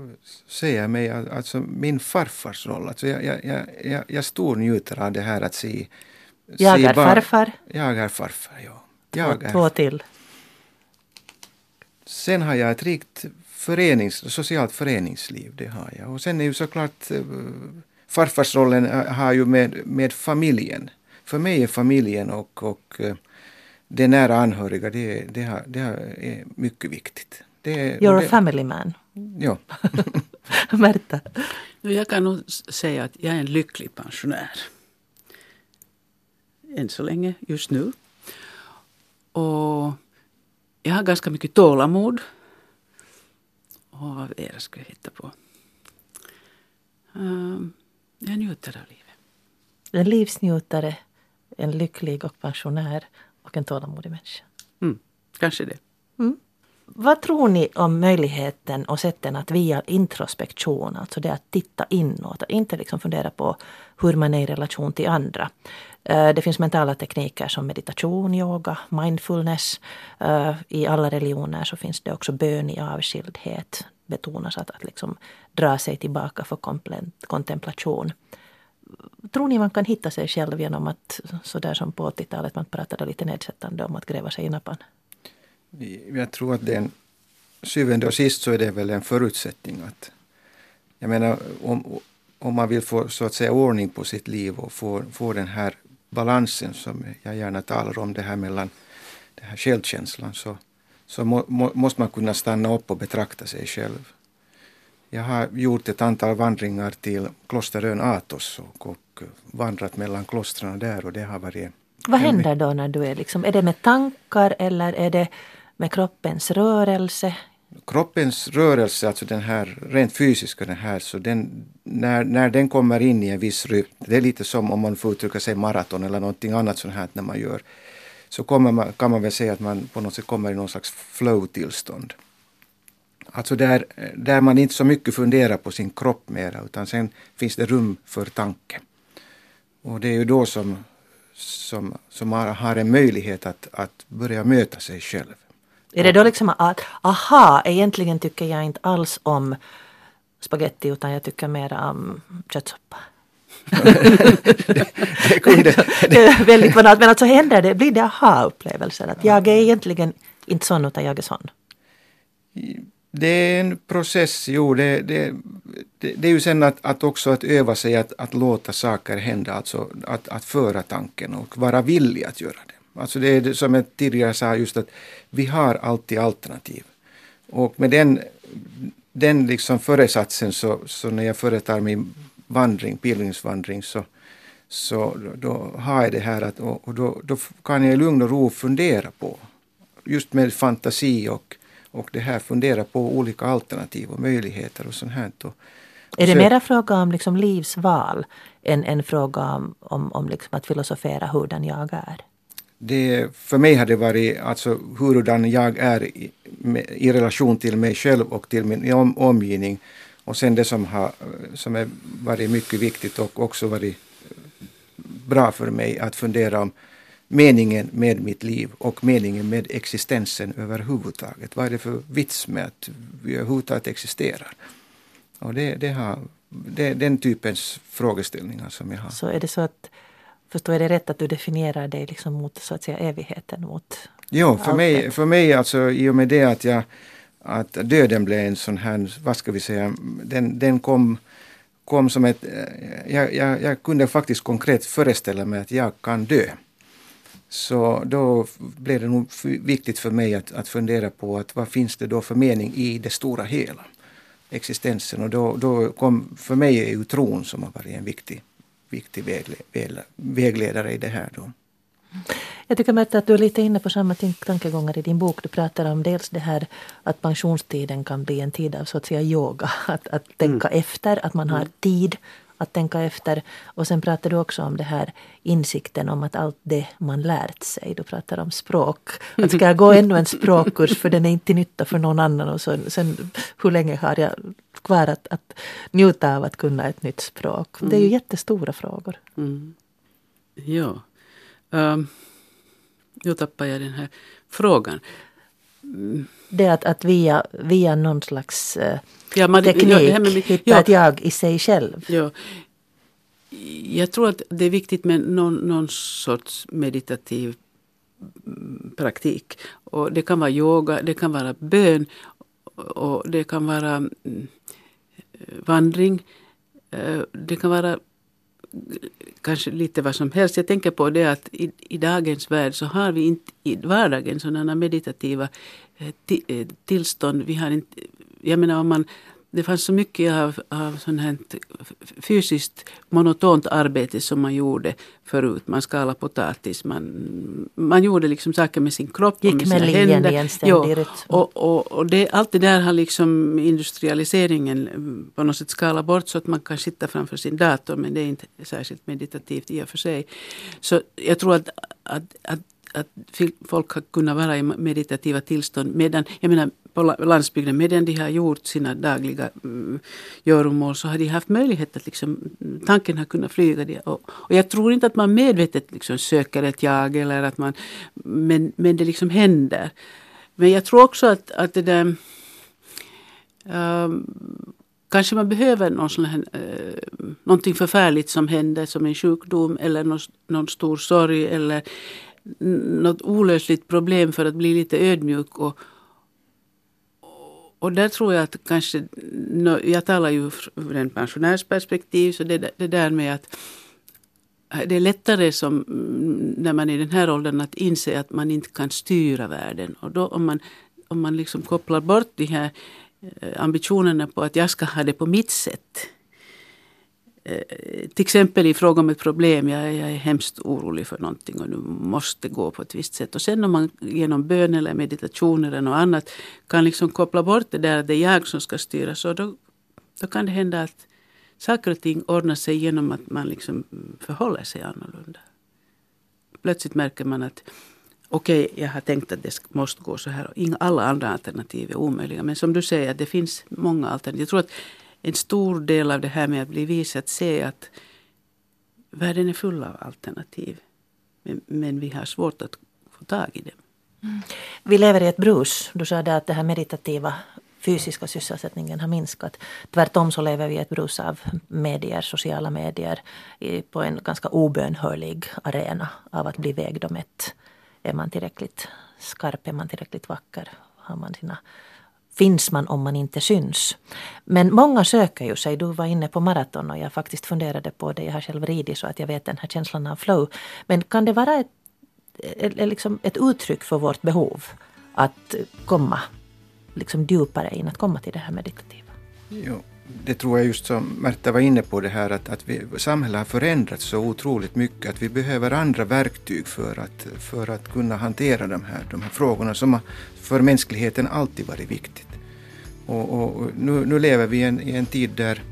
ser jag mig alltså min farfars roll. Alltså jag, jag, jag, jag stornjuter av det här att se... Jag se är farfar. Jag är farfar, ja. Jag är, två till. Sen har jag ett rikt förenings, socialt föreningsliv. Det har jag. Och sen är ju såklart uh, farfarsrollen har ju med, med familjen för mig är familjen och, och eh, det nära anhöriga, det, det, har, det är mycket viktigt. Det, You're det, a family man. Ja. Märta? Jag kan nog säga att jag är en lycklig pensionär. Än så länge, just nu. Och jag har ganska mycket tålamod. Och vad är det ska jag hitta på? Um, jag njuter av livet. En livsnjutare en lycklig och pensionär och en tålamodig människa. Mm, kanske det. Mm. Vad tror ni om möjligheten och sätten att via introspektion, alltså det att titta inåt, inte liksom fundera på hur man är i relation till andra. Eh, det finns mentala tekniker som meditation, yoga, mindfulness. Eh, I alla religioner så finns det också bön i avskildhet. Betonas att, att liksom dra sig tillbaka för kontemplation tror ni man kan hitta sig själv genom att, sådär som på 80-talet, man pratade lite nedsättande om att gräva sig i nappan? Jag tror att det är en, syvende och sist så är det väl en förutsättning att, jag menar om, om man vill få så att säga ordning på sitt liv och få, få den här balansen som jag gärna talar om, det här mellan den här självkänslan, så, så må, må, måste man kunna stanna upp och betrakta sig själv. Jag har gjort ett antal vandringar till klosterön Athos och, och vandrat mellan klostren där och det har varit... Vad händer då när du är liksom, är det med tankar eller är det med kroppens rörelse? Kroppens rörelse, alltså den här rent fysiska, den här, så den, när, när den kommer in i en viss rytm, det är lite som om man får uttrycka sig maraton eller någonting annat sånt här när man gör, så man, kan man väl säga att man på något sätt kommer i någon slags flow-tillstånd. Alltså där, där man inte så mycket funderar på sin kropp mera utan sen finns det rum för tanke. Och det är ju då som, som, som man har en möjlighet att, att börja möta sig själv. Är det då liksom att aha, egentligen tycker jag inte alls om spaghetti utan jag tycker mer om köttsoppa? det, det, kunde, det är väldigt banalt men alltså händer det, blir det aha-upplevelser att jag är egentligen inte sån utan jag är sån? Det är en process, jo. Det, det, det, det är ju sen att, att också att öva sig att, att låta saker hända, alltså att, att föra tanken och vara villig att göra det. Alltså det är som jag tidigare sa, just att vi har alltid alternativ. Och med den, den liksom föresatsen så, så när jag företar min vandring, pilgrimsvandring, så, så då har jag det här att, och då, då kan jag i lugn och ro fundera på, just med fantasi och och det här fundera på olika alternativ och möjligheter och sånt här. Och, är det mera fråga om liksom livsval än en fråga om, om, om liksom att filosofera hurdan jag är? Det, för mig har det varit alltså hurdan jag är i, med, i relation till mig själv och till min om, omgivning. Och sen det som har som är varit mycket viktigt och också varit bra för mig att fundera om meningen med mitt liv och meningen med existensen överhuvudtaget. Vad är det för vits med att vi överhuvudtaget existerar? Och det, det, har, det är den typens frågeställningar som jag har. Så är det så att, förstår jag det rätt, att du definierar dig liksom mot så att säga evigheten? Mot jo, för mig, för mig alltså i och med det att jag att döden blev en sån här, vad ska vi säga, den, den kom kom som ett... Jag, jag, jag kunde faktiskt konkret föreställa mig att jag kan dö. Så då blev det nog viktigt för mig att, att fundera på att vad finns det då för mening i det stora hela, existensen. Och då, då kom, för mig är ju tron som har varit en viktig, viktig vägledare i det här. Då. Jag tycker Märta att du är lite inne på samma tankegångar i din bok. Du pratar om dels det här att pensionstiden kan bli en tid av så att säga yoga. Att, att tänka mm. efter, att man har mm. tid att tänka efter. Och sen pratar du också om det här insikten om att allt det man lärt sig. Du pratar om språk. Att ska jag gå ännu en språkkurs för den är inte till nytta för någon annan. Och så, sen hur länge har jag kvar att, att njuta av att kunna ett nytt språk? Det är ju mm. jättestora frågor. Mm. Ja. Um, nu tappar jag den här frågan. Mm. Det att, att via, via någon slags ja, man, teknik ja, med, hitta ja, ett jag i sig själv. Ja. Jag tror att det är viktigt med någon, någon sorts meditativ praktik. Och det kan vara yoga, det kan vara bön och det kan vara mm, vandring. Eh, det kan vara kanske lite vad som helst. Jag tänker på det att i, i dagens värld så har vi inte i vardagen sådana meditativa eh, eh tillstånd. Vi har inte, jag menar om man det fanns så mycket av, av sånt här fysiskt monotont arbete som man gjorde förut. Man skalade potatis, man, man gjorde liksom saker med sin kropp Gick och med, med sina händer. Ja, och, och, och det, allt det där har liksom industrialiseringen på något sätt skalat bort så att man kan sitta framför sin dator men det är inte särskilt meditativt i och för sig. Så jag tror att, att, att att folk har kunnat vara i meditativa tillstånd medan, jag menar på landsbygden, medan de har gjort sina dagliga mm, göromål så har de haft möjlighet att liksom, mm, tanken har kunnat flyga. Det. Och, och jag tror inte att man medvetet liksom söker ett jag eller att man, men, men det liksom händer. Men jag tror också att, att det där um, Kanske man behöver någon sån här, eh, någonting förfärligt som händer som en sjukdom eller någon, någon stor sorg eller något olösligt problem för att bli lite ödmjuk och, och där tror jag att kanske, jag talar ju ur en pensionärsperspektiv, så det, det där med att eh, det är lättare som, mm, när man är i den här åldern att inse att man inte kan styra världen. Och då om man, om man liksom kopplar bort de här eh, ambitionerna på att jag ska ha det på mitt sätt. Eh, till exempel i fråga om ett problem, jag, jag är hemskt orolig för någonting och nu måste gå på ett visst sätt. Och sen om man genom bön eller meditation eller något annat kan liksom koppla bort det där att det är jag som ska styra så då, då kan det hända att saker och ting ordnar sig genom att man liksom förhåller sig annorlunda. Plötsligt märker man att okej, okay, jag har tänkt att det måste gå så här. Och inga, alla andra alternativ är omöjliga. Men som du säger, det finns många alternativ. Jag tror att en stor del av det här med att bli vis att se att världen är full av alternativ. Men, men vi har svårt att få tag i dem. Mm. Vi lever i ett brus. Du sa det att den här meditativa fysiska sysselsättningen har minskat. Tvärtom så lever vi i ett brus av medier, sociala medier på en ganska obönhörlig arena av att bli vägd och mätt. Är man tillräckligt skarp, är man tillräckligt vacker, har man sina finns man om man inte syns. Men många söker ju sig. Du var inne på maraton och jag faktiskt funderade på det. Jag har själv ridit så att jag vet den här känslan av flow. Men kan det vara ett, ett, liksom ett uttryck för vårt behov att komma liksom djupare in, att komma till det här meditativa? Jo, det tror jag just som Märta var inne på det här att, att vi, samhället har förändrats så otroligt mycket att vi behöver andra verktyg för att, för att kunna hantera de här, de här frågorna som för mänskligheten alltid varit viktigt. Och, och nu, nu, lever vi i en, i en tid där,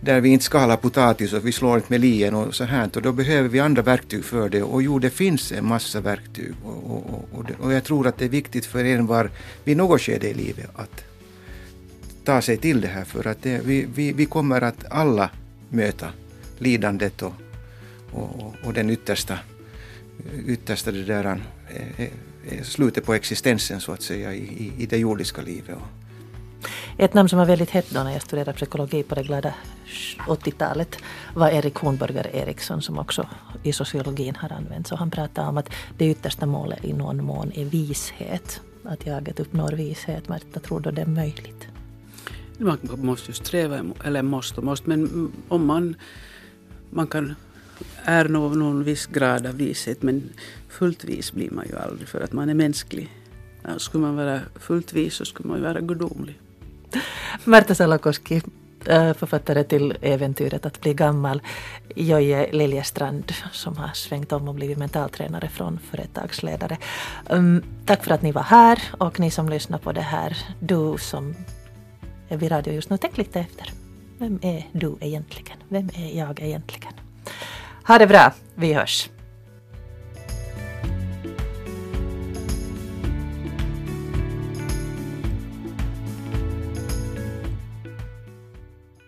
där vi inte skalar potatis och vi slår inte med lien och så här. Och då behöver vi andra verktyg för det. Och jo, det finns en massa verktyg. Och, och, och, och jag tror att det är viktigt för en var vid något skede i livet att ta sig till det här för att det, vi, vi, vi kommer att alla möta lidandet och, och, och den yttersta, yttersta det där, eh, eh, slutet på existensen så att säga i, i det jordiska livet. Ett namn som var väldigt hett då när jag studerade psykologi på det glada 80-talet var Erik Hornberger Eriksson som också i sociologin har använts. Och han pratade om att det yttersta målet i någon mån är vishet. Att jaget uppnår vishet. Märta, tror du det är möjligt? Man måste ju sträva, eller måste och måste, men om man, man kan är någon, någon viss grad av vishet men fullt vis blir man ju aldrig för att man är mänsklig. Skulle man vara fullt vis så skulle man ju vara gudomlig. Märta Salakoski, äh, författare till äventyret Att bli gammal. Jojje Liljestrand som har svängt om och blivit mentaltränare från företagsledare. Um, tack för att ni var här och ni som lyssnar på det här. Du som vid radio just nu, tänk lite efter. Vem är du egentligen? Vem är jag egentligen? Ha det bra, vi hörs.